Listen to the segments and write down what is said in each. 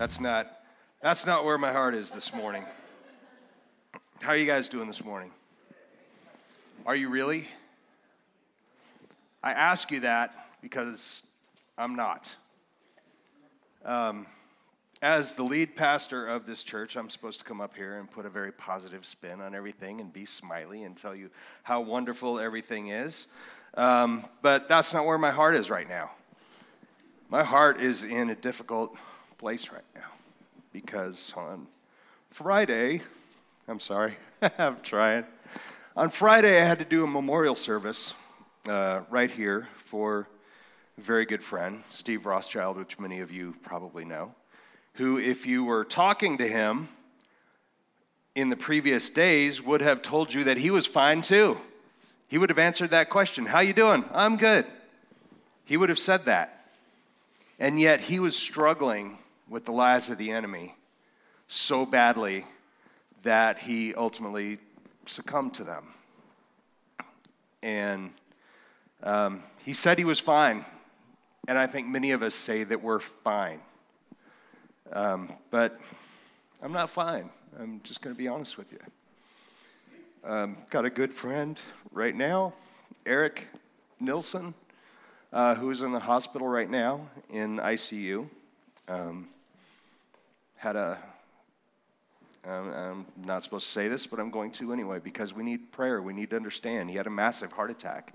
That's not that's not where my heart is this morning. How are you guys doing this morning? Are you really? I ask you that because I'm not. Um, as the lead pastor of this church, I'm supposed to come up here and put a very positive spin on everything and be smiley and tell you how wonderful everything is. Um, but that's not where my heart is right now. My heart is in a difficult place right now because on Friday, I'm sorry, I'm trying. On Friday, I had to do a memorial service uh, right here for a very good friend, Steve Rothschild, which many of you probably know, who, if you were talking to him in the previous days, would have told you that he was fine too. He would have answered that question, "How you doing?" "I'm good." He would have said that. And yet he was struggling with the lies of the enemy so badly that he ultimately succumbed to them. And um, he said he was fine. And I think many of us say that we're fine. Um, but I'm not fine. I'm just going to be honest with you. Um, got a good friend right now, Eric Nilsson, uh, who is in the hospital right now in ICU. Um, had a I'm not supposed to say this, but I'm going to anyway because we need prayer. We need to understand. He had a massive heart attack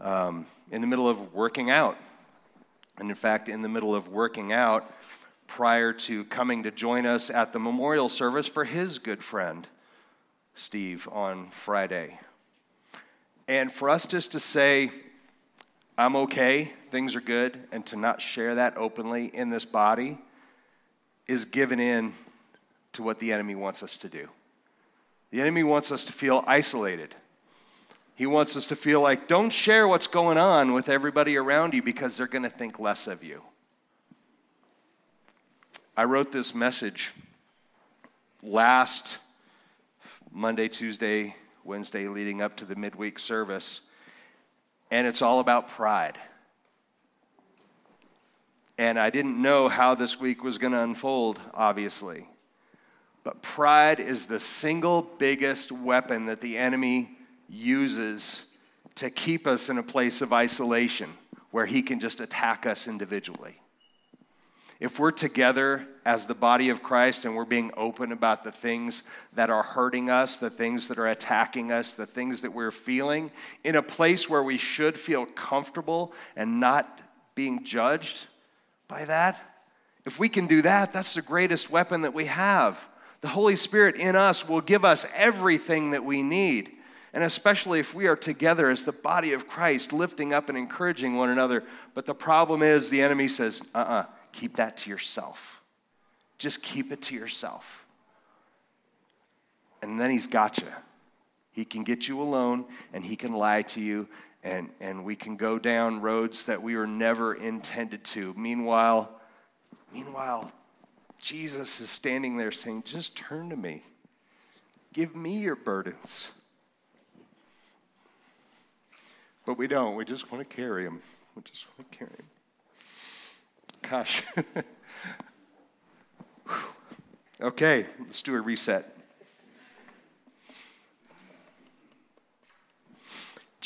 um, in the middle of working out. And in fact, in the middle of working out, prior to coming to join us at the memorial service for his good friend, Steve, on Friday. And for us just to say, I'm okay, things are good, and to not share that openly in this body is given in to what the enemy wants us to do. The enemy wants us to feel isolated. He wants us to feel like, don't share what's going on with everybody around you because they're going to think less of you. I wrote this message last Monday, Tuesday, Wednesday, leading up to the midweek service, and it's all about pride and I didn't know how this week was going to unfold, obviously. But pride is the single biggest weapon that the enemy uses to keep us in a place of isolation where he can just attack us individually. If we're together as the body of Christ and we're being open about the things that are hurting us, the things that are attacking us, the things that we're feeling, in a place where we should feel comfortable and not being judged, by that? If we can do that, that's the greatest weapon that we have. The Holy Spirit in us will give us everything that we need. And especially if we are together as the body of Christ, lifting up and encouraging one another. But the problem is, the enemy says, uh uh-uh, uh, keep that to yourself. Just keep it to yourself. And then he's got you. He can get you alone and he can lie to you and, and we can go down roads that we were never intended to. Meanwhile, meanwhile, Jesus is standing there saying, just turn to me. Give me your burdens. But we don't. We just want to carry them. We just want to carry them. Gosh. okay, let's do a reset.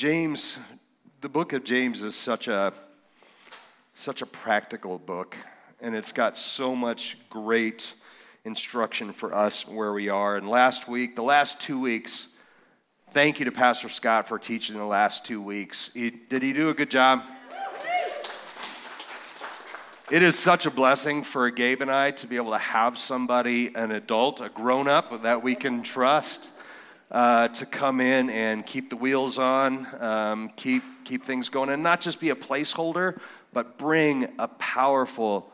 James, the book of James is such a such a practical book, and it's got so much great instruction for us where we are. And last week, the last two weeks, thank you to Pastor Scott for teaching the last two weeks. He, did he do a good job? It is such a blessing for Gabe and I to be able to have somebody, an adult, a grown up that we can trust uh, to come in and keep the wheels on, um, keep, keep things going, and not just be a placeholder, but bring a powerful,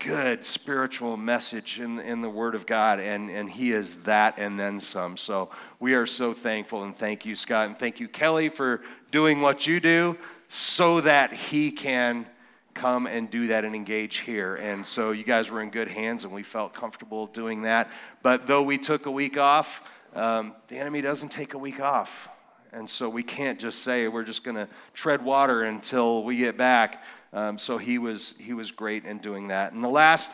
good spiritual message in, in the Word of God. And, and He is that and then some. So we are so thankful. And thank you, Scott. And thank you, Kelly, for doing what you do so that He can come and do that and engage here. And so you guys were in good hands and we felt comfortable doing that. But though we took a week off, um, the enemy doesn't take a week off. And so we can't just say we're just going to tread water until we get back. Um, so he was, he was great in doing that. And the last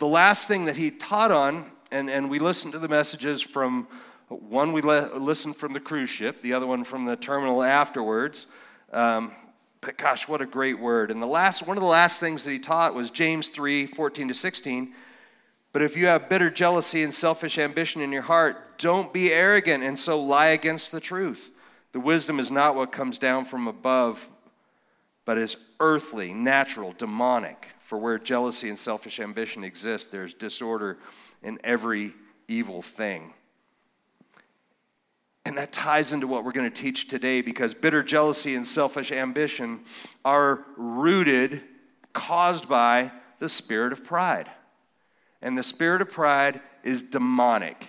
the last thing that he taught on, and, and we listened to the messages from one we le- listened from the cruise ship, the other one from the terminal afterwards. Um, but gosh, what a great word. And the last, one of the last things that he taught was James 3 14 to 16. But if you have bitter jealousy and selfish ambition in your heart, don't be arrogant and so lie against the truth. The wisdom is not what comes down from above, but is earthly, natural, demonic. For where jealousy and selfish ambition exist, there's disorder in every evil thing. And that ties into what we're going to teach today because bitter jealousy and selfish ambition are rooted, caused by the spirit of pride. And the spirit of pride is demonic.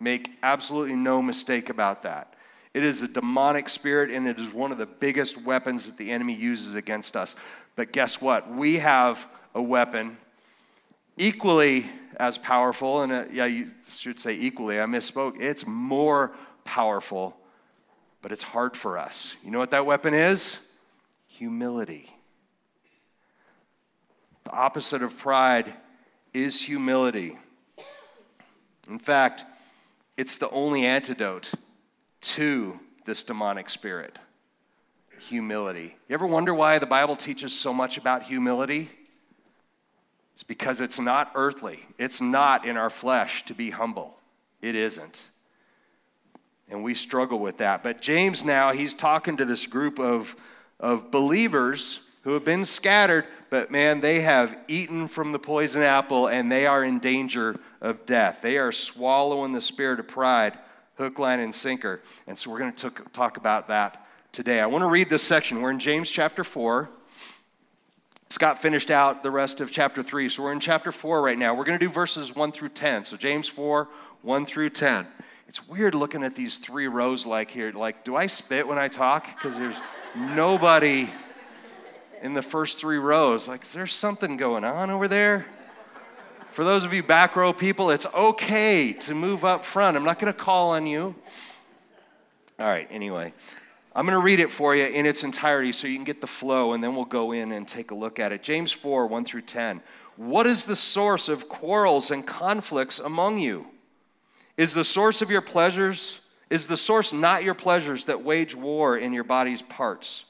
Make absolutely no mistake about that. It is a demonic spirit, and it is one of the biggest weapons that the enemy uses against us. But guess what? We have a weapon equally as powerful, and uh, yeah, you should say equally, I misspoke. It's more powerful, but it's hard for us. You know what that weapon is? Humility. The opposite of pride is humility. In fact, it's the only antidote to this demonic spirit humility. You ever wonder why the Bible teaches so much about humility? It's because it's not earthly, it's not in our flesh to be humble. It isn't and we struggle with that. But James now, he's talking to this group of, of believers who have been scattered, but man, they have eaten from the poison apple and they are in danger of death. They are swallowing the spirit of pride, hook, line, and sinker. And so we're going to talk about that today. I want to read this section. We're in James chapter 4. Scott finished out the rest of chapter 3, so we're in chapter 4 right now. We're going to do verses 1 through 10. So, James 4, 1 through 10. It's weird looking at these three rows like here. Like, do I spit when I talk? Because there's nobody in the first three rows. Like, is there something going on over there? For those of you back row people, it's okay to move up front. I'm not going to call on you. All right, anyway. I'm going to read it for you in its entirety so you can get the flow, and then we'll go in and take a look at it. James 4 1 through 10. What is the source of quarrels and conflicts among you? Is the source of your pleasures, is the source not your pleasures that wage war in your body's parts?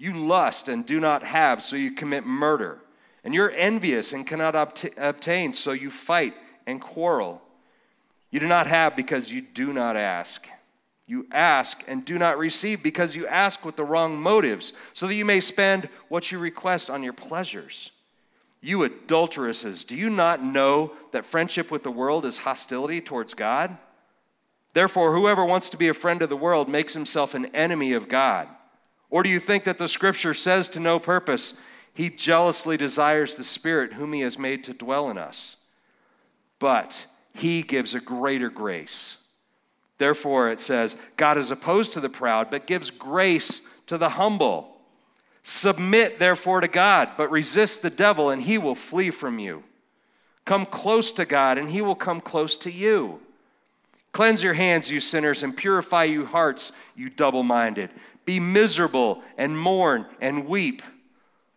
You lust and do not have, so you commit murder. And you're envious and cannot obt- obtain, so you fight and quarrel. You do not have because you do not ask. You ask and do not receive because you ask with the wrong motives, so that you may spend what you request on your pleasures. You adulteresses, do you not know that friendship with the world is hostility towards God? Therefore, whoever wants to be a friend of the world makes himself an enemy of God. Or do you think that the scripture says to no purpose, He jealously desires the Spirit whom He has made to dwell in us? But He gives a greater grace. Therefore, it says, God is opposed to the proud, but gives grace to the humble. Submit, therefore, to God, but resist the devil, and he will flee from you. Come close to God, and he will come close to you. Cleanse your hands, you sinners, and purify you hearts, you double minded. Be miserable and mourn and weep.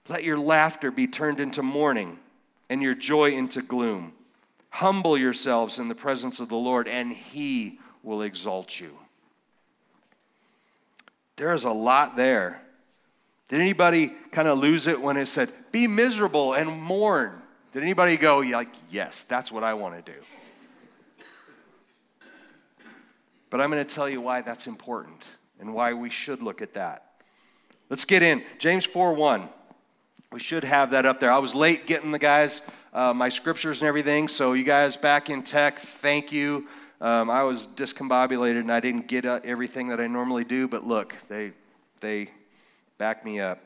Let your laughter be turned into mourning and your joy into gloom. Humble yourselves in the presence of the Lord, and he will exalt you. There is a lot there did anybody kind of lose it when it said, be miserable and mourn? Did anybody go, like, yes, that's what I want to do? But I'm going to tell you why that's important and why we should look at that. Let's get in. James 4 1. We should have that up there. I was late getting the guys uh, my scriptures and everything, so you guys back in tech, thank you. Um, I was discombobulated and I didn't get uh, everything that I normally do, but look, they, they Back me up.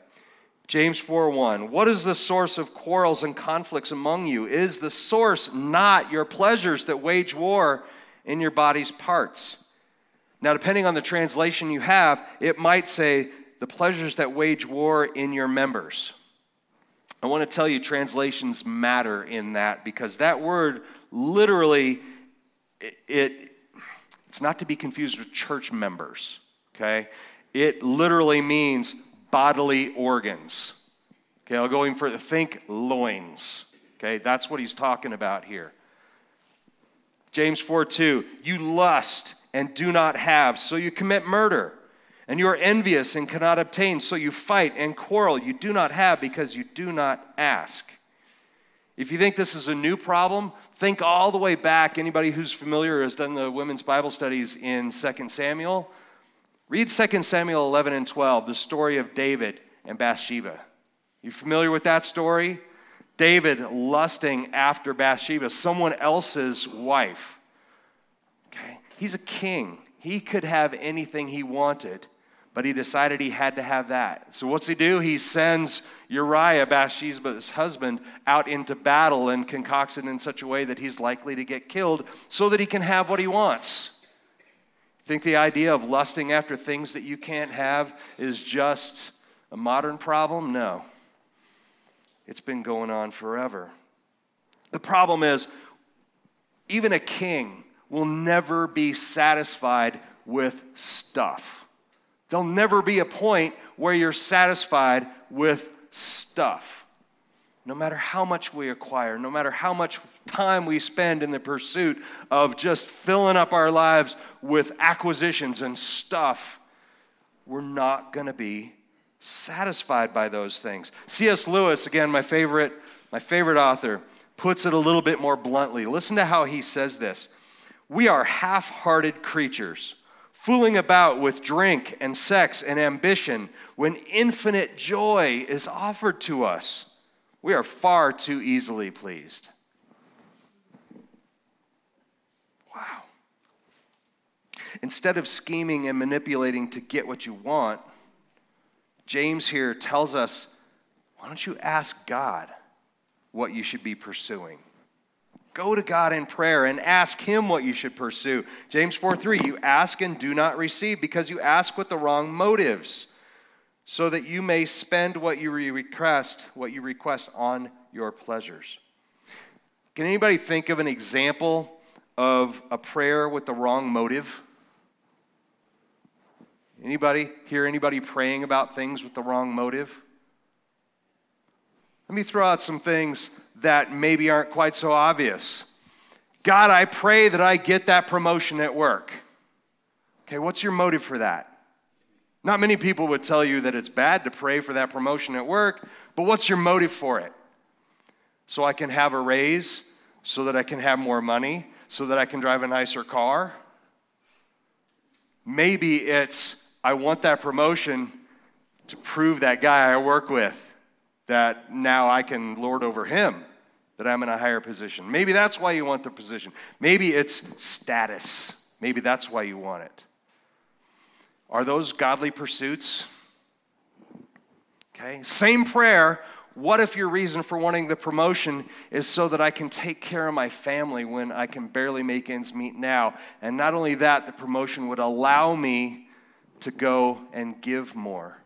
James 4 1. What is the source of quarrels and conflicts among you? Is the source not your pleasures that wage war in your body's parts? Now, depending on the translation you have, it might say the pleasures that wage war in your members. I want to tell you, translations matter in that because that word literally, it, it it's not to be confused with church members, okay? It literally means bodily organs. Okay, I'll go in for the think loins. Okay, that's what he's talking about here. James 4 2, you lust and do not have, so you commit murder. And you are envious and cannot obtain, so you fight and quarrel. You do not have because you do not ask. If you think this is a new problem, think all the way back. Anybody who's familiar has done the women's Bible studies in 2 Samuel, read 2 Samuel 11 and 12, the story of David and Bathsheba. You familiar with that story? David lusting after Bathsheba, someone else's wife. He's a king. He could have anything he wanted, but he decided he had to have that. So what's he do? He sends Uriah, Bathsheba's husband, out into battle and concocts it in such a way that he's likely to get killed so that he can have what he wants. Think the idea of lusting after things that you can't have is just a modern problem? No. It's been going on forever. The problem is, even a king will never be satisfied with stuff. There'll never be a point where you're satisfied with stuff. No matter how much we acquire, no matter how much time we spend in the pursuit of just filling up our lives with acquisitions and stuff, we're not going to be satisfied by those things. C.S. Lewis, again, my favorite, my favorite author, puts it a little bit more bluntly. Listen to how he says this. We are half hearted creatures, fooling about with drink and sex and ambition when infinite joy is offered to us. We are far too easily pleased. Wow. Instead of scheming and manipulating to get what you want, James here tells us why don't you ask God what you should be pursuing? Go to God in prayer and ask Him what you should pursue. James 4 3, you ask and do not receive because you ask with the wrong motives, so that you may spend what you request, what you request on your pleasures. Can anybody think of an example of a prayer with the wrong motive? Anybody hear anybody praying about things with the wrong motive? Let me throw out some things that maybe aren't quite so obvious. God, I pray that I get that promotion at work. Okay, what's your motive for that? Not many people would tell you that it's bad to pray for that promotion at work, but what's your motive for it? So I can have a raise, so that I can have more money, so that I can drive a nicer car? Maybe it's I want that promotion to prove that guy I work with that now I can lord over him, that I'm in a higher position. Maybe that's why you want the position. Maybe it's status. Maybe that's why you want it. Are those godly pursuits? Okay, same prayer. What if your reason for wanting the promotion is so that I can take care of my family when I can barely make ends meet now? And not only that, the promotion would allow me to go and give more.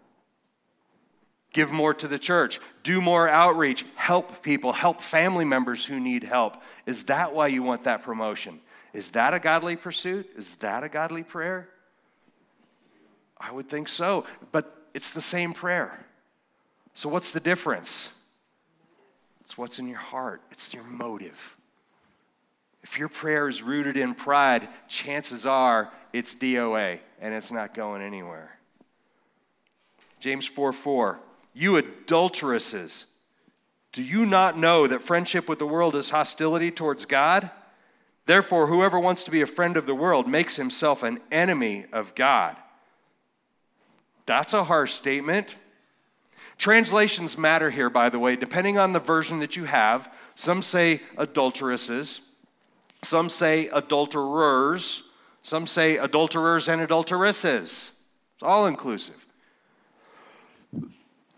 Give more to the church, do more outreach, help people, help family members who need help. Is that why you want that promotion? Is that a godly pursuit? Is that a godly prayer? I would think so, but it's the same prayer. So, what's the difference? It's what's in your heart, it's your motive. If your prayer is rooted in pride, chances are it's DOA and it's not going anywhere. James 4 4, you adulteresses, do you not know that friendship with the world is hostility towards God? Therefore, whoever wants to be a friend of the world makes himself an enemy of God. That's a harsh statement. Translations matter here, by the way, depending on the version that you have. Some say adulteresses, some say adulterers, some say adulterers and adulteresses. It's all inclusive.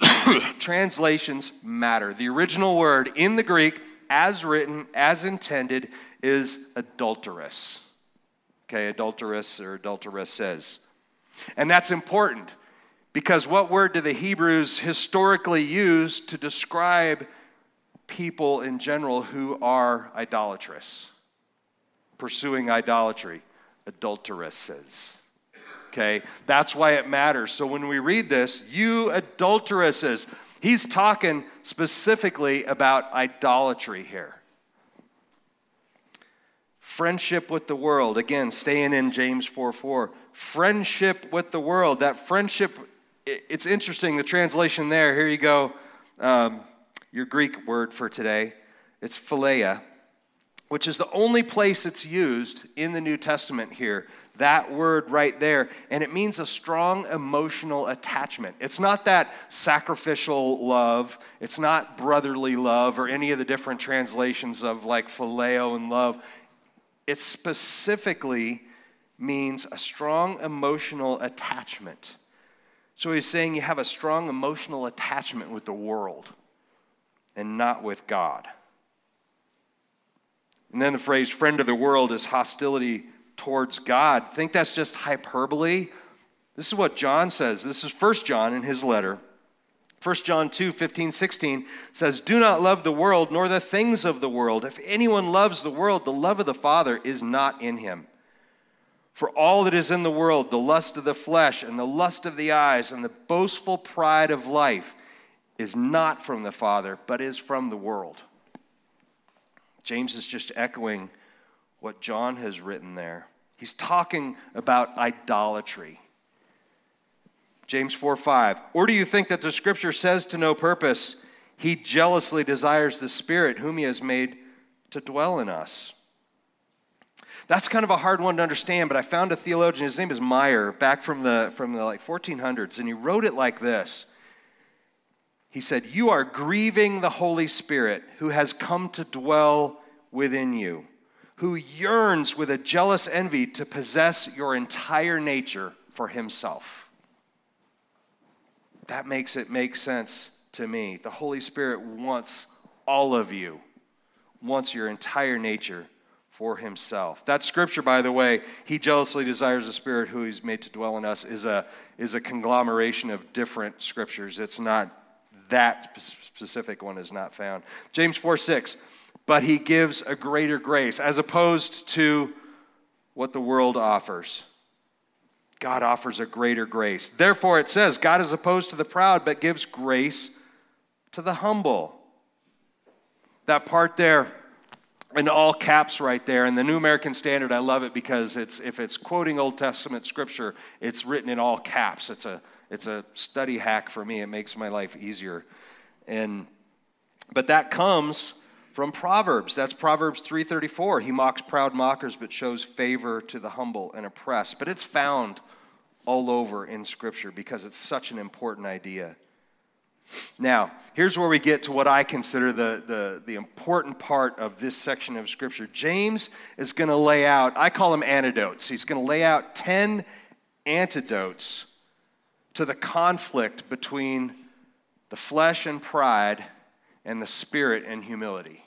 Translations matter. The original word in the Greek, as written, as intended, is adulterous. Okay, adulterous or adulteress says. And that's important because what word do the Hebrews historically use to describe people in general who are idolatrous, pursuing idolatry? adulteresses. Okay, that's why it matters. So when we read this, you adulteresses, He's talking specifically about idolatry here. Friendship with the world, again, staying in James 4 4. Friendship with the world. That friendship, it's interesting, the translation there. Here you go. Um, your Greek word for today. It's philia, which is the only place it's used in the New Testament here that word right there, and it means a strong emotional attachment. It's not that sacrificial love, it's not brotherly love or any of the different translations of like phileo and love. It specifically means a strong emotional attachment. So he's saying you have a strong emotional attachment with the world and not with God. And then the phrase friend of the world is hostility towards God. Think that's just hyperbole? This is what John says. This is First John in his letter. 1 John 2 15, 16 says, Do not love the world nor the things of the world. If anyone loves the world, the love of the Father is not in him. For all that is in the world, the lust of the flesh and the lust of the eyes and the boastful pride of life, is not from the Father, but is from the world. James is just echoing what John has written there. He's talking about idolatry. James 4 5. Or do you think that the scripture says to no purpose, He jealously desires the Spirit whom He has made to dwell in us? That's kind of a hard one to understand, but I found a theologian, his name is Meyer, back from the, from the like 1400s, and he wrote it like this. He said, You are grieving the Holy Spirit who has come to dwell within you who yearns with a jealous envy to possess your entire nature for himself. That makes it make sense to me. The Holy Spirit wants all of you, wants your entire nature for himself. That scripture, by the way, he jealously desires the Spirit who he's made to dwell in us, is a, is a conglomeration of different scriptures. It's not that specific one is not found. James 4 6 but he gives a greater grace as opposed to what the world offers. God offers a greater grace. Therefore, it says, God is opposed to the proud, but gives grace to the humble. That part there, in all caps right there in the new american standard i love it because it's if it's quoting old testament scripture it's written in all caps it's a it's a study hack for me it makes my life easier and but that comes from Proverbs. That's Proverbs 3:34. He mocks proud mockers but shows favor to the humble and oppressed. But it's found all over in scripture because it's such an important idea. Now, here's where we get to what I consider the, the, the important part of this section of Scripture. James is going to lay out, I call them antidotes. He's going to lay out 10 antidotes to the conflict between the flesh and pride and the spirit and humility.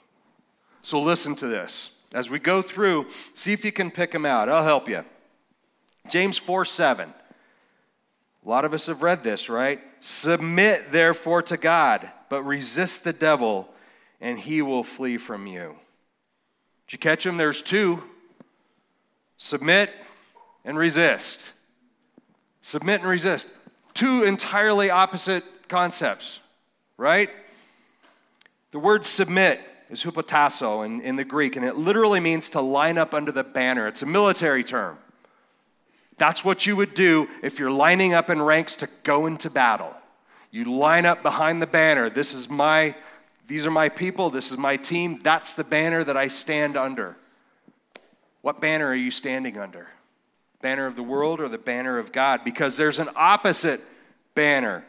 So listen to this. As we go through, see if you can pick them out. I'll help you. James 4 7. A lot of us have read this, right? Submit therefore to God, but resist the devil, and he will flee from you. Did you catch them? There's two submit and resist. Submit and resist. Two entirely opposite concepts, right? The word submit is hupotasso in, in the Greek, and it literally means to line up under the banner. It's a military term. That's what you would do if you're lining up in ranks to go into battle. You line up behind the banner. This is my, these are my people, this is my team. That's the banner that I stand under. What banner are you standing under? Banner of the world or the banner of God? Because there's an opposite banner.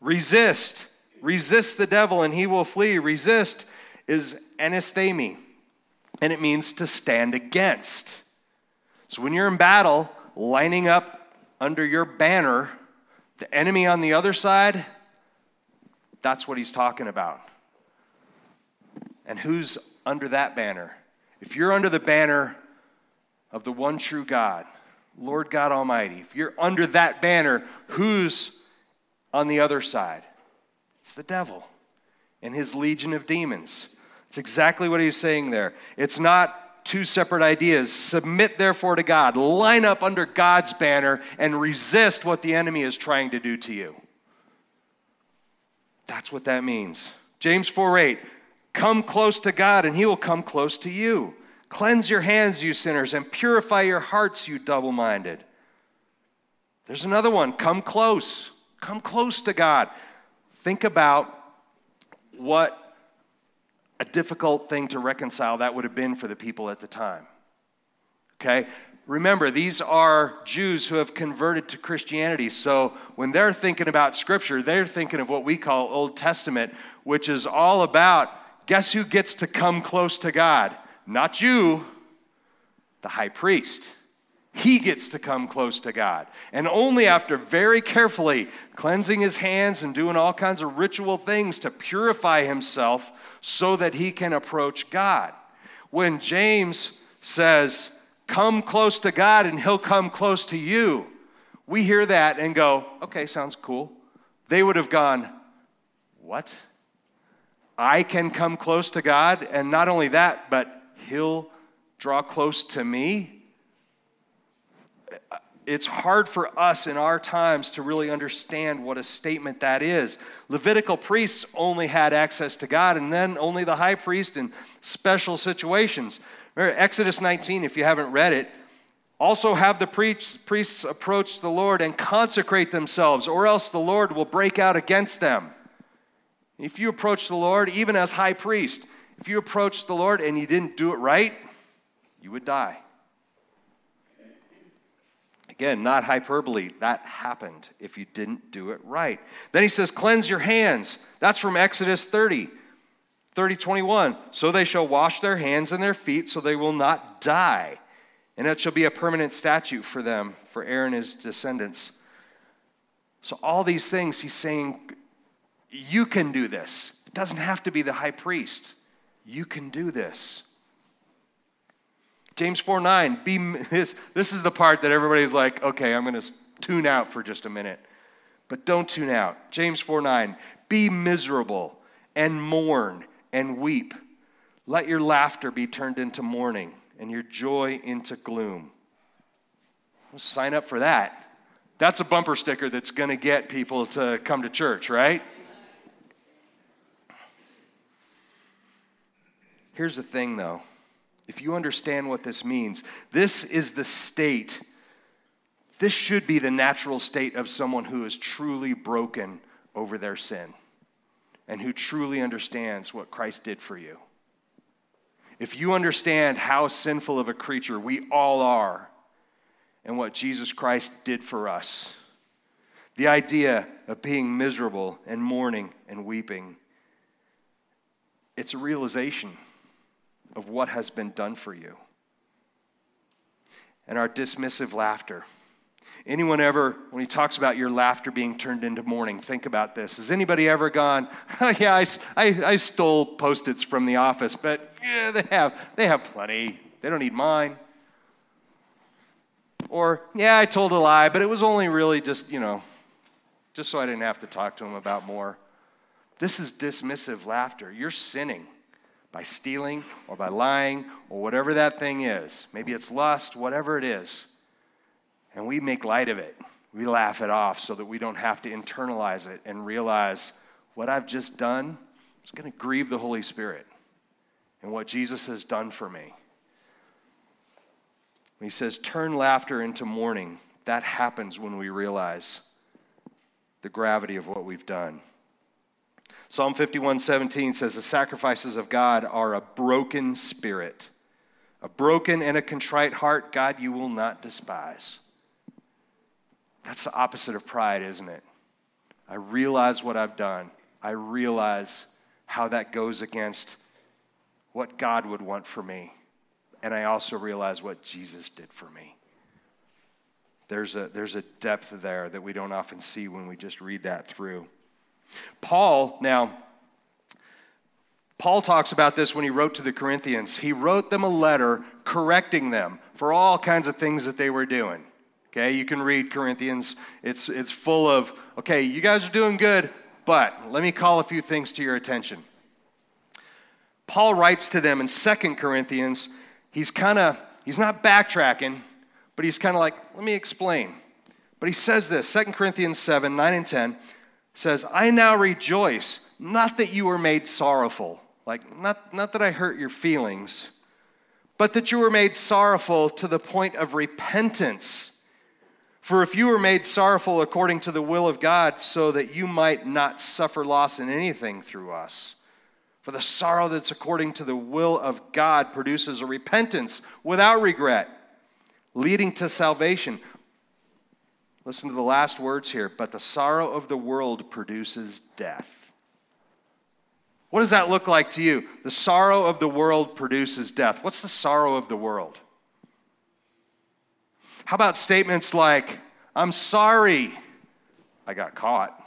Resist. Resist the devil and he will flee. Resist is anasthemi, and it means to stand against. So when you're in battle, lining up under your banner, the enemy on the other side, that's what he's talking about. And who's under that banner? If you're under the banner of the one true God, Lord God Almighty, if you're under that banner, who's on the other side? It's the devil and his legion of demons. It's exactly what he's saying there. It's not two separate ideas. Submit, therefore, to God. Line up under God's banner and resist what the enemy is trying to do to you. That's what that means. James 4 8, come close to God and he will come close to you. Cleanse your hands, you sinners, and purify your hearts, you double minded. There's another one, come close. Come close to God. Think about what a difficult thing to reconcile that would have been for the people at the time. Okay? Remember, these are Jews who have converted to Christianity. So when they're thinking about Scripture, they're thinking of what we call Old Testament, which is all about guess who gets to come close to God? Not you, the high priest. He gets to come close to God. And only after very carefully cleansing his hands and doing all kinds of ritual things to purify himself so that he can approach God. When James says, Come close to God and he'll come close to you, we hear that and go, Okay, sounds cool. They would have gone, What? I can come close to God, and not only that, but he'll draw close to me it's hard for us in our times to really understand what a statement that is. Levitical priests only had access to God, and then only the high priest in special situations. Remember, Exodus 19, if you haven't read it, also have the priests, priests approach the Lord and consecrate themselves, or else the Lord will break out against them. If you approach the Lord, even as high priest, if you approached the Lord and you didn't do it right, you would die. Again, not hyperbole. That happened if you didn't do it right. Then he says, Cleanse your hands. That's from Exodus 30, 30, 21. So they shall wash their hands and their feet so they will not die. And it shall be a permanent statute for them, for Aaron and his descendants. So, all these things, he's saying, You can do this. It doesn't have to be the high priest. You can do this. James 4 9, be, this, this is the part that everybody's like, okay, I'm going to tune out for just a minute. But don't tune out. James 4 9, be miserable and mourn and weep. Let your laughter be turned into mourning and your joy into gloom. Well, sign up for that. That's a bumper sticker that's going to get people to come to church, right? Here's the thing, though if you understand what this means, this is the state, this should be the natural state of someone who is truly broken over their sin and who truly understands what Christ did for you. If you understand how sinful of a creature we all are and what Jesus Christ did for us, the idea of being miserable and mourning and weeping, it's a realization of what has been done for you. And our dismissive laughter. Anyone ever, when he talks about your laughter being turned into mourning, think about this. Has anybody ever gone, oh, yeah, I, I, I stole post its from the office, but yeah, they have, they have plenty. They don't need mine. Or, yeah, I told a lie, but it was only really just, you know, just so I didn't have to talk to him about more. This is dismissive laughter. You're sinning by stealing or by lying or whatever that thing is. Maybe it's lust, whatever it is. And we make light of it. We laugh it off so that we don't have to internalize it and realize what I've just done is going to grieve the Holy Spirit and what Jesus has done for me. He says, turn laughter into mourning, that happens when we realize the gravity of what we've done. Psalm 51 17 says, The sacrifices of God are a broken spirit. A broken and a contrite heart, God, you will not despise. That's the opposite of pride, isn't it? I realize what I've done. I realize how that goes against what God would want for me. And I also realize what Jesus did for me. There's a, there's a depth there that we don't often see when we just read that through. Paul, now, Paul talks about this when he wrote to the Corinthians. He wrote them a letter correcting them for all kinds of things that they were doing. Okay, you can read Corinthians. It's, it's full of, okay, you guys are doing good, but let me call a few things to your attention. Paul writes to them in Second Corinthians. He's kind of, he's not backtracking, but he's kind of like, let me explain. But he says this, Second Corinthians 7, 9 and 10 says, I now rejoice, not that you were made sorrowful, like, not, not that I hurt your feelings, but that you were made sorrowful to the point of repentance. For if you were made sorrowful according to the will of God, so that you might not suffer loss in anything through us. For the sorrow that's according to the will of God produces a repentance without regret, leading to salvation. Listen to the last words here. But the sorrow of the world produces death. What does that look like to you? The sorrow of the world produces death. What's the sorrow of the world? How about statements like, I'm sorry I got caught?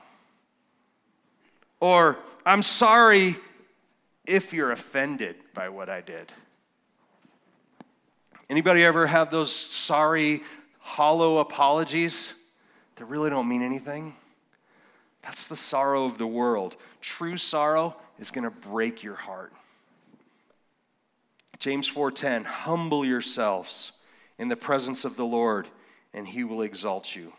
Or, I'm sorry if you're offended by what I did. Anybody ever have those sorry, hollow apologies? That really don't mean anything. That's the sorrow of the world. True sorrow is going to break your heart. James 4:10 Humble yourselves in the presence of the Lord and he will exalt you.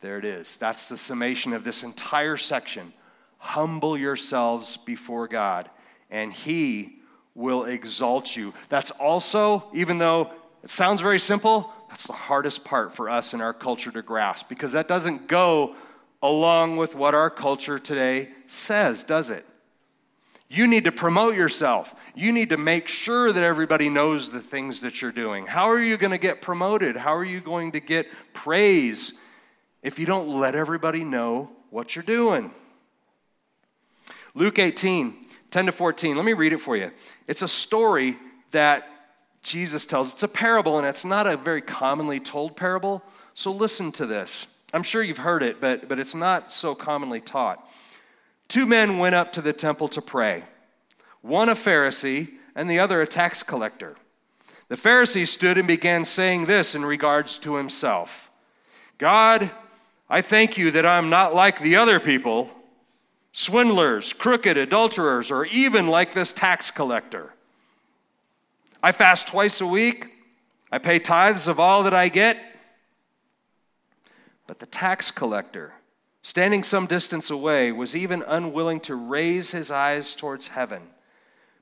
There it is. That's the summation of this entire section. Humble yourselves before God and he will exalt you. That's also even though it sounds very simple, that's the hardest part for us in our culture to grasp because that doesn't go along with what our culture today says, does it? You need to promote yourself. You need to make sure that everybody knows the things that you're doing. How are you going to get promoted? How are you going to get praise if you don't let everybody know what you're doing? Luke 18, 10 to 14. Let me read it for you. It's a story that Jesus tells. It's a parable, and it's not a very commonly told parable. So listen to this. I'm sure you've heard it, but, but it's not so commonly taught. Two men went up to the temple to pray one a Pharisee, and the other a tax collector. The Pharisee stood and began saying this in regards to himself God, I thank you that I'm not like the other people, swindlers, crooked, adulterers, or even like this tax collector. I fast twice a week. I pay tithes of all that I get. But the tax collector, standing some distance away, was even unwilling to raise his eyes towards heaven,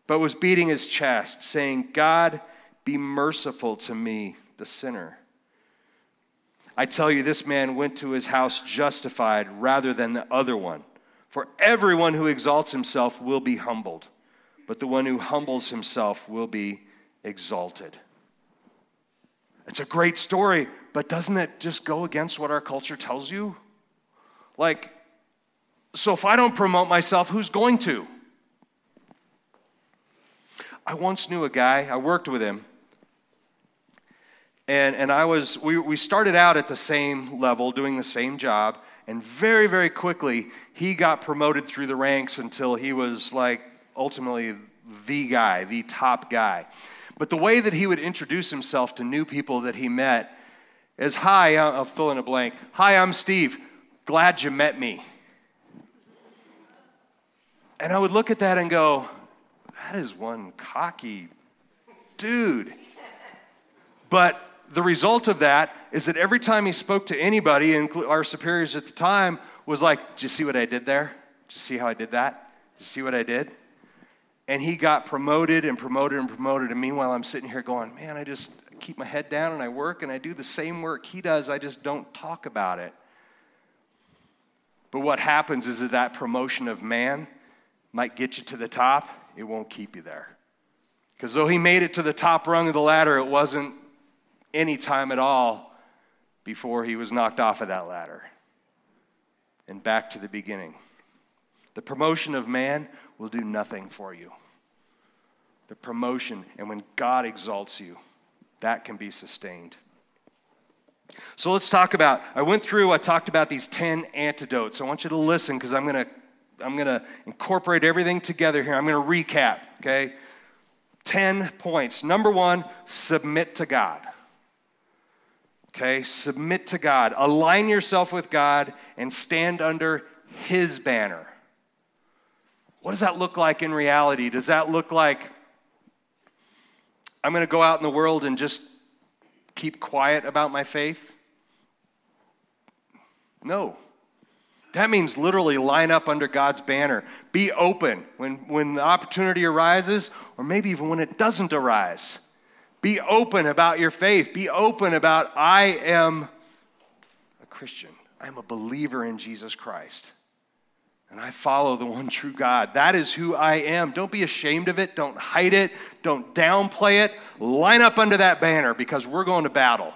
but was beating his chest, saying, God, be merciful to me, the sinner. I tell you, this man went to his house justified rather than the other one. For everyone who exalts himself will be humbled, but the one who humbles himself will be exalted. It's a great story, but doesn't it just go against what our culture tells you? Like, so if I don't promote myself, who's going to? I once knew a guy, I worked with him, and, and I was, we, we started out at the same level, doing the same job, and very, very quickly, he got promoted through the ranks until he was like ultimately the guy, the top guy. But the way that he would introduce himself to new people that he met is Hi, I'll fill in a blank. Hi, I'm Steve. Glad you met me. And I would look at that and go, That is one cocky dude. But the result of that is that every time he spoke to anybody, including our superiors at the time, was like, Did you see what I did there? Did you see how I did that? Did you see what I did? And he got promoted and promoted and promoted. And meanwhile, I'm sitting here going, man, I just keep my head down and I work and I do the same work he does. I just don't talk about it. But what happens is that that promotion of man might get you to the top, it won't keep you there. Because though he made it to the top rung of the ladder, it wasn't any time at all before he was knocked off of that ladder and back to the beginning. The promotion of man will do nothing for you. The promotion, and when God exalts you, that can be sustained. So let's talk about. I went through, I talked about these 10 antidotes. I want you to listen because I'm going to I'm going to incorporate everything together here. I'm going to recap, okay? 10 points. Number 1, submit to God. Okay? Submit to God. Align yourself with God and stand under his banner. What does that look like in reality? Does that look like I'm going to go out in the world and just keep quiet about my faith? No. That means literally line up under God's banner. Be open when, when the opportunity arises, or maybe even when it doesn't arise. Be open about your faith. Be open about, I am a Christian. I am a believer in Jesus Christ. And I follow the one true God. That is who I am. Don't be ashamed of it. Don't hide it. Don't downplay it. Line up under that banner because we're going to battle.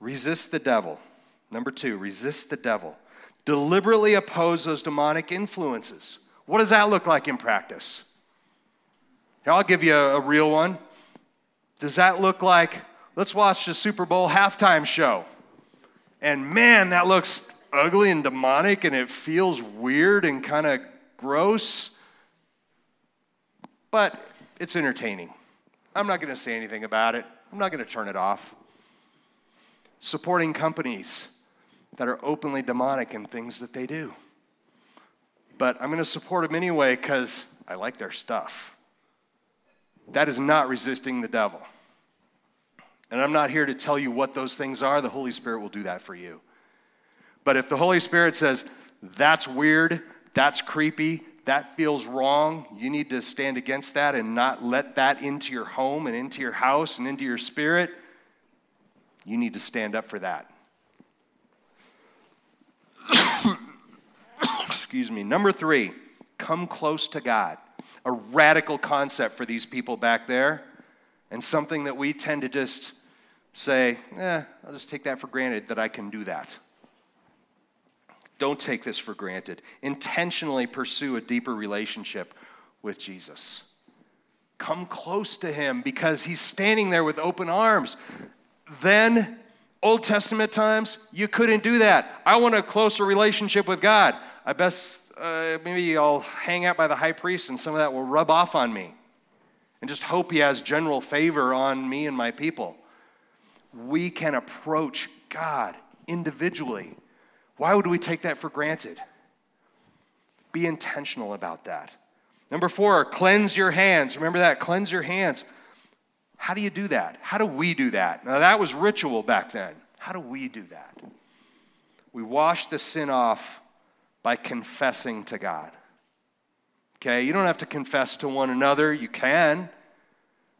Resist the devil. Number two, resist the devil. Deliberately oppose those demonic influences. What does that look like in practice? Here, I'll give you a, a real one. Does that look like, let's watch the Super Bowl halftime show? And man, that looks ugly and demonic and it feels weird and kind of gross. But it's entertaining. I'm not going to say anything about it, I'm not going to turn it off. Supporting companies that are openly demonic in things that they do. But I'm going to support them anyway because I like their stuff. That is not resisting the devil. And I'm not here to tell you what those things are. The Holy Spirit will do that for you. But if the Holy Spirit says, that's weird, that's creepy, that feels wrong, you need to stand against that and not let that into your home and into your house and into your spirit, you need to stand up for that. Excuse me. Number three, come close to God. A radical concept for these people back there, and something that we tend to just say, eh, I'll just take that for granted that I can do that. Don't take this for granted. Intentionally pursue a deeper relationship with Jesus. Come close to him because he's standing there with open arms. Then, Old Testament times, you couldn't do that. I want a closer relationship with God. I best, uh, maybe I'll hang out by the high priest and some of that will rub off on me. And just hope he has general favor on me and my people. We can approach God individually. Why would we take that for granted? Be intentional about that. Number four, cleanse your hands. Remember that? Cleanse your hands. How do you do that? How do we do that? Now, that was ritual back then. How do we do that? We wash the sin off by confessing to God. Okay, you don't have to confess to one another, you can,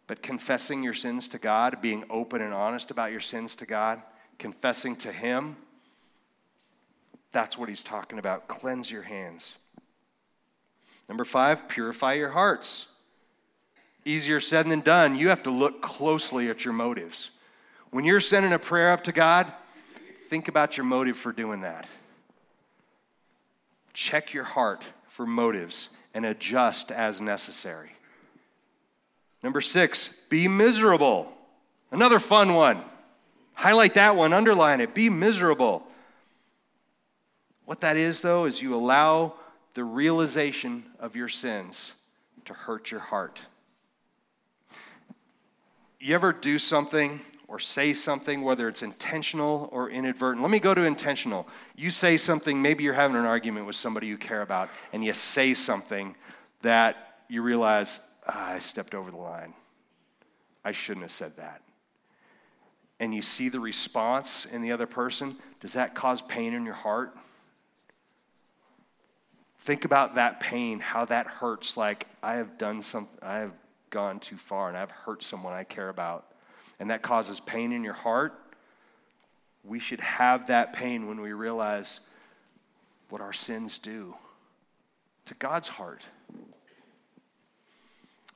but confessing your sins to God, being open and honest about your sins to God, confessing to Him, that's what He's talking about. Cleanse your hands. Number five, purify your hearts easier said than done. You have to look closely at your motives. When you're sending a prayer up to God, think about your motive for doing that. Check your heart for motives and adjust as necessary. Number six, be miserable. Another fun one. Highlight that one, underline it. Be miserable. What that is, though, is you allow the realization of your sins to hurt your heart. You ever do something or say something, whether it's intentional or inadvertent? Let me go to intentional. You say something, maybe you're having an argument with somebody you care about, and you say something that you realize, ah, I stepped over the line. I shouldn't have said that. And you see the response in the other person, does that cause pain in your heart? Think about that pain, how that hurts. Like, I have done something, I have gone too far and I've hurt someone I care about, and that causes pain in your heart, we should have that pain when we realize what our sins do to God's heart.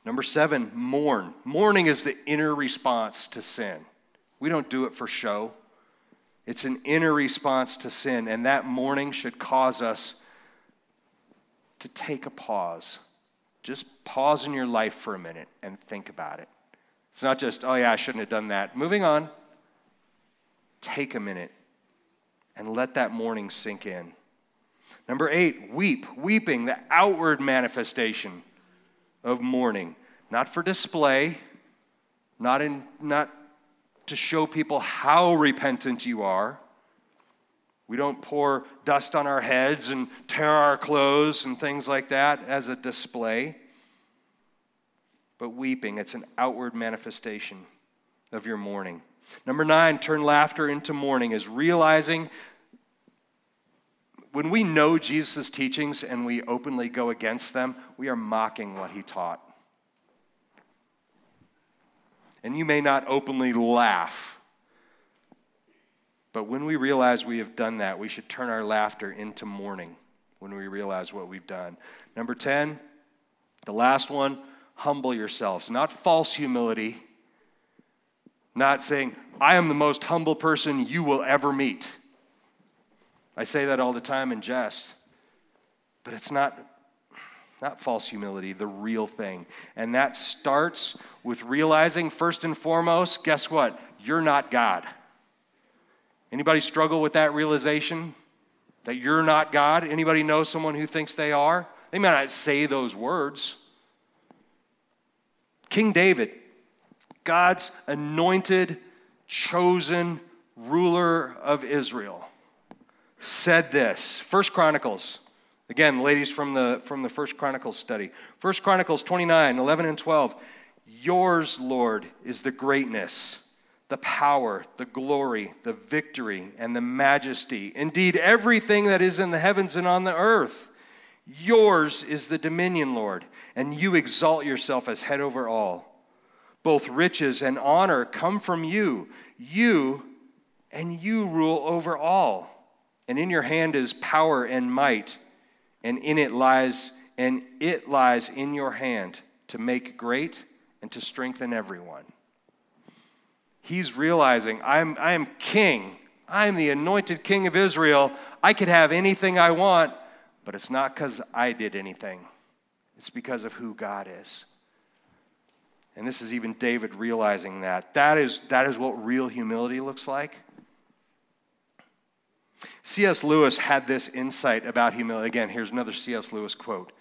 Number seven, mourn. Mourning is the inner response to sin. We don't do it for show. It's an inner response to sin, and that mourning should cause us to take a pause just pause in your life for a minute and think about it. It's not just, oh yeah, I shouldn't have done that. Moving on, take a minute and let that mourning sink in. Number eight, weep. Weeping, the outward manifestation of mourning. Not for display, not, in, not to show people how repentant you are, we don't pour dust on our heads and tear our clothes and things like that as a display. But weeping, it's an outward manifestation of your mourning. Number nine, turn laughter into mourning, is realizing when we know Jesus' teachings and we openly go against them, we are mocking what he taught. And you may not openly laugh, but when we realize we have done that, we should turn our laughter into mourning when we realize what we've done. Number 10, the last one, humble yourselves. Not false humility, not saying, I am the most humble person you will ever meet. I say that all the time in jest, but it's not, not false humility, the real thing. And that starts with realizing, first and foremost, guess what? You're not God. Anybody struggle with that realization? That you're not God? Anybody know someone who thinks they are? They may not say those words. King David, God's anointed, chosen ruler of Israel said this. First Chronicles. Again, ladies from the from the First Chronicles study. First Chronicles 29, 11 and 12. Yours, Lord, is the greatness, the power, the glory, the victory, and the majesty. Indeed, everything that is in the heavens and on the earth. Yours is the dominion, Lord, and you exalt yourself as head over all. Both riches and honor come from you. You and you rule over all. And in your hand is power and might, and in it lies and it lies in your hand to make great and to strengthen everyone. He's realizing I'm I am king. I am the anointed king of Israel. I could have anything I want, but it's not cuz I did anything. It's because of who God is. And this is even David realizing that. That is, that is what real humility looks like. C.S. Lewis had this insight about humility. Again, here's another C.S. Lewis quote.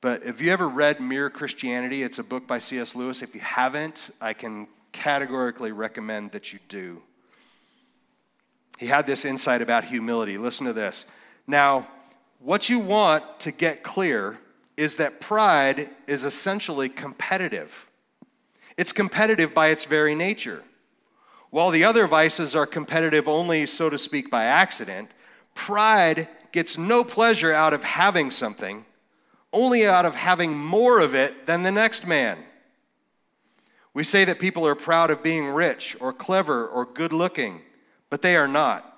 But have you ever read Mere Christianity? It's a book by C.S. Lewis. If you haven't, I can categorically recommend that you do. He had this insight about humility. Listen to this. Now, what you want to get clear is that pride is essentially competitive. It's competitive by its very nature. While the other vices are competitive only, so to speak, by accident, pride gets no pleasure out of having something, only out of having more of it than the next man. We say that people are proud of being rich or clever or good looking, but they are not.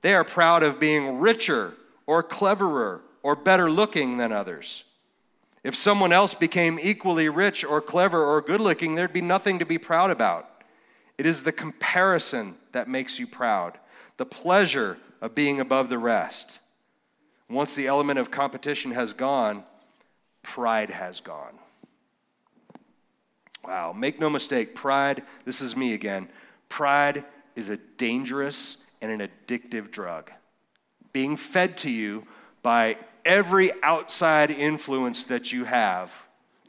They are proud of being richer or cleverer or better looking than others. If someone else became equally rich or clever or good looking, there'd be nothing to be proud about. It is the comparison that makes you proud, the pleasure of being above the rest. Once the element of competition has gone, pride has gone. Wow, make no mistake, pride, this is me again, pride is a dangerous and an addictive drug. Being fed to you by every outside influence that you have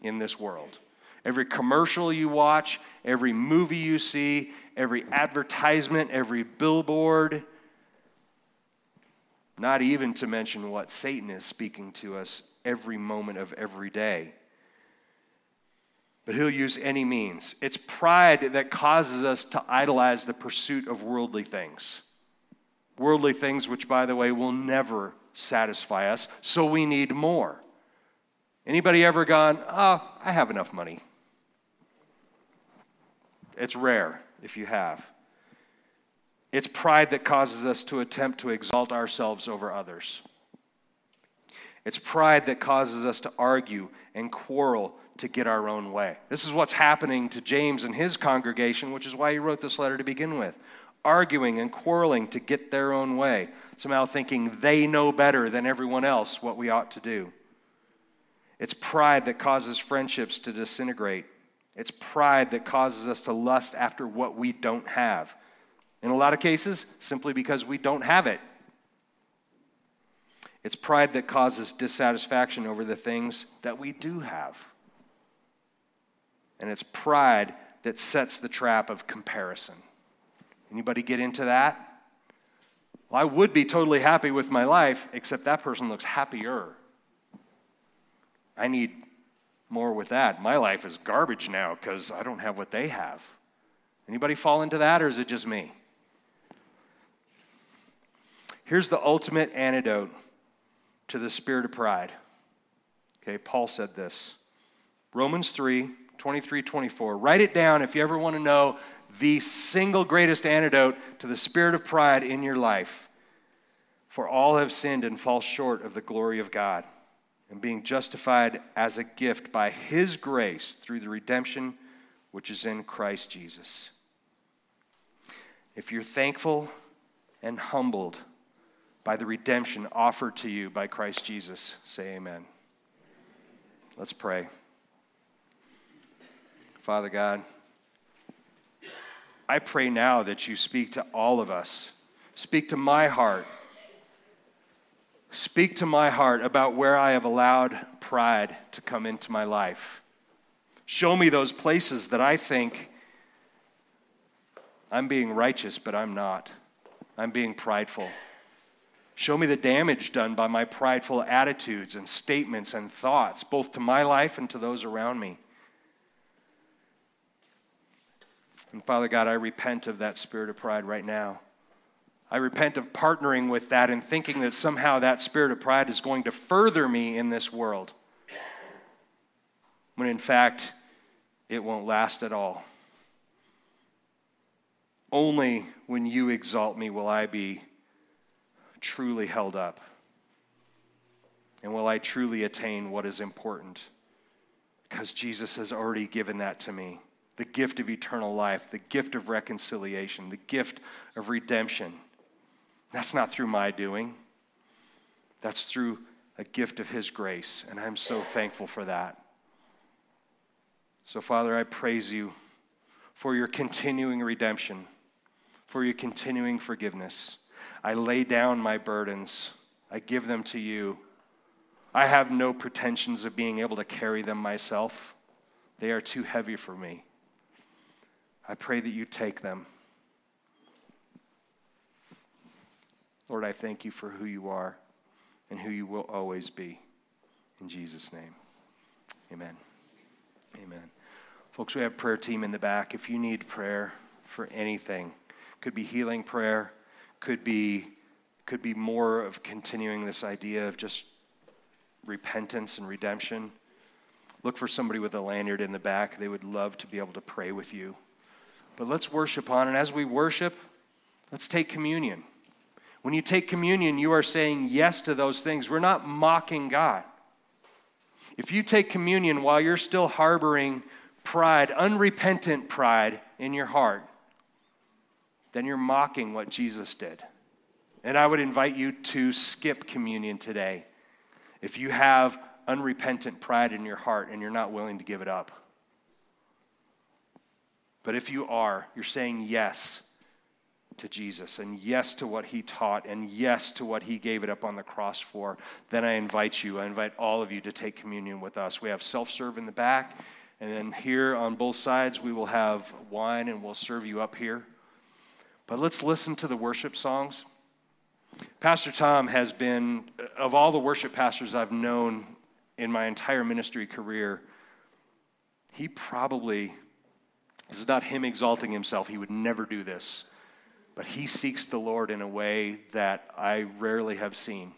in this world. Every commercial you watch, every movie you see, every advertisement, every billboard, not even to mention what Satan is speaking to us every moment of every day. But he'll use any means. It's pride that causes us to idolize the pursuit of worldly things. Worldly things, which, by the way, will never satisfy us, so we need more. Anybody ever gone, oh, I have enough money? It's rare if you have. It's pride that causes us to attempt to exalt ourselves over others. It's pride that causes us to argue and quarrel to get our own way. This is what's happening to James and his congregation, which is why he wrote this letter to begin with arguing and quarreling to get their own way, somehow thinking they know better than everyone else what we ought to do. It's pride that causes friendships to disintegrate. It's pride that causes us to lust after what we don't have. In a lot of cases, simply because we don't have it. It's pride that causes dissatisfaction over the things that we do have. And it's pride that sets the trap of comparison. Anybody get into that? Well, I would be totally happy with my life, except that person looks happier. I need more with that. My life is garbage now because I don't have what they have. Anybody fall into that, or is it just me? Here's the ultimate antidote to the spirit of pride. Okay, Paul said this Romans 3 23, 24. Write it down if you ever want to know the single greatest antidote to the spirit of pride in your life. For all have sinned and fall short of the glory of God, and being justified as a gift by his grace through the redemption which is in Christ Jesus. If you're thankful and humbled by the redemption offered to you by Christ Jesus, say amen. Let's pray. Father God, I pray now that you speak to all of us. Speak to my heart. Speak to my heart about where I have allowed pride to come into my life. Show me those places that I think I'm being righteous, but I'm not. I'm being prideful. Show me the damage done by my prideful attitudes and statements and thoughts, both to my life and to those around me. And Father God, I repent of that spirit of pride right now. I repent of partnering with that and thinking that somehow that spirit of pride is going to further me in this world, when in fact, it won't last at all. Only when you exalt me will I be truly held up. And will I truly attain what is important? Because Jesus has already given that to me the gift of eternal life, the gift of reconciliation, the gift of redemption. That's not through my doing, that's through a gift of His grace, and I'm so thankful for that. So, Father, I praise you for your continuing redemption, for your continuing forgiveness. I lay down my burdens, I give them to you. I have no pretensions of being able to carry them myself, they are too heavy for me. I pray that you take them. Lord, I thank you for who you are and who you will always be. In Jesus' name, amen. Amen. Folks, we have a prayer team in the back. If you need prayer for anything, could be healing prayer, could be could be more of continuing this idea of just repentance and redemption. Look for somebody with a lanyard in the back. They would love to be able to pray with you. But let's worship on. And as we worship, let's take communion. When you take communion, you are saying yes to those things. We're not mocking God. If you take communion while you're still harboring pride, unrepentant pride in your heart, then you're mocking what Jesus did. And I would invite you to skip communion today if you have unrepentant pride in your heart and you're not willing to give it up. But if you are, you're saying yes to Jesus and yes to what he taught and yes to what he gave it up on the cross for, then I invite you, I invite all of you to take communion with us. We have self serve in the back, and then here on both sides, we will have wine and we'll serve you up here. But let's listen to the worship songs. Pastor Tom has been, of all the worship pastors I've known in my entire ministry career, he probably this is not him exalting himself. He would never do this. But he seeks the Lord in a way that I rarely have seen.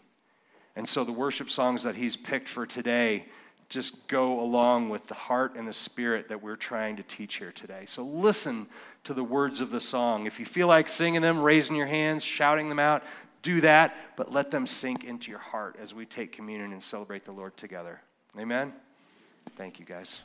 And so the worship songs that he's picked for today just go along with the heart and the spirit that we're trying to teach here today. So listen to the words of the song. If you feel like singing them, raising your hands, shouting them out, do that, but let them sink into your heart as we take communion and celebrate the Lord together. Amen? Thank you, guys.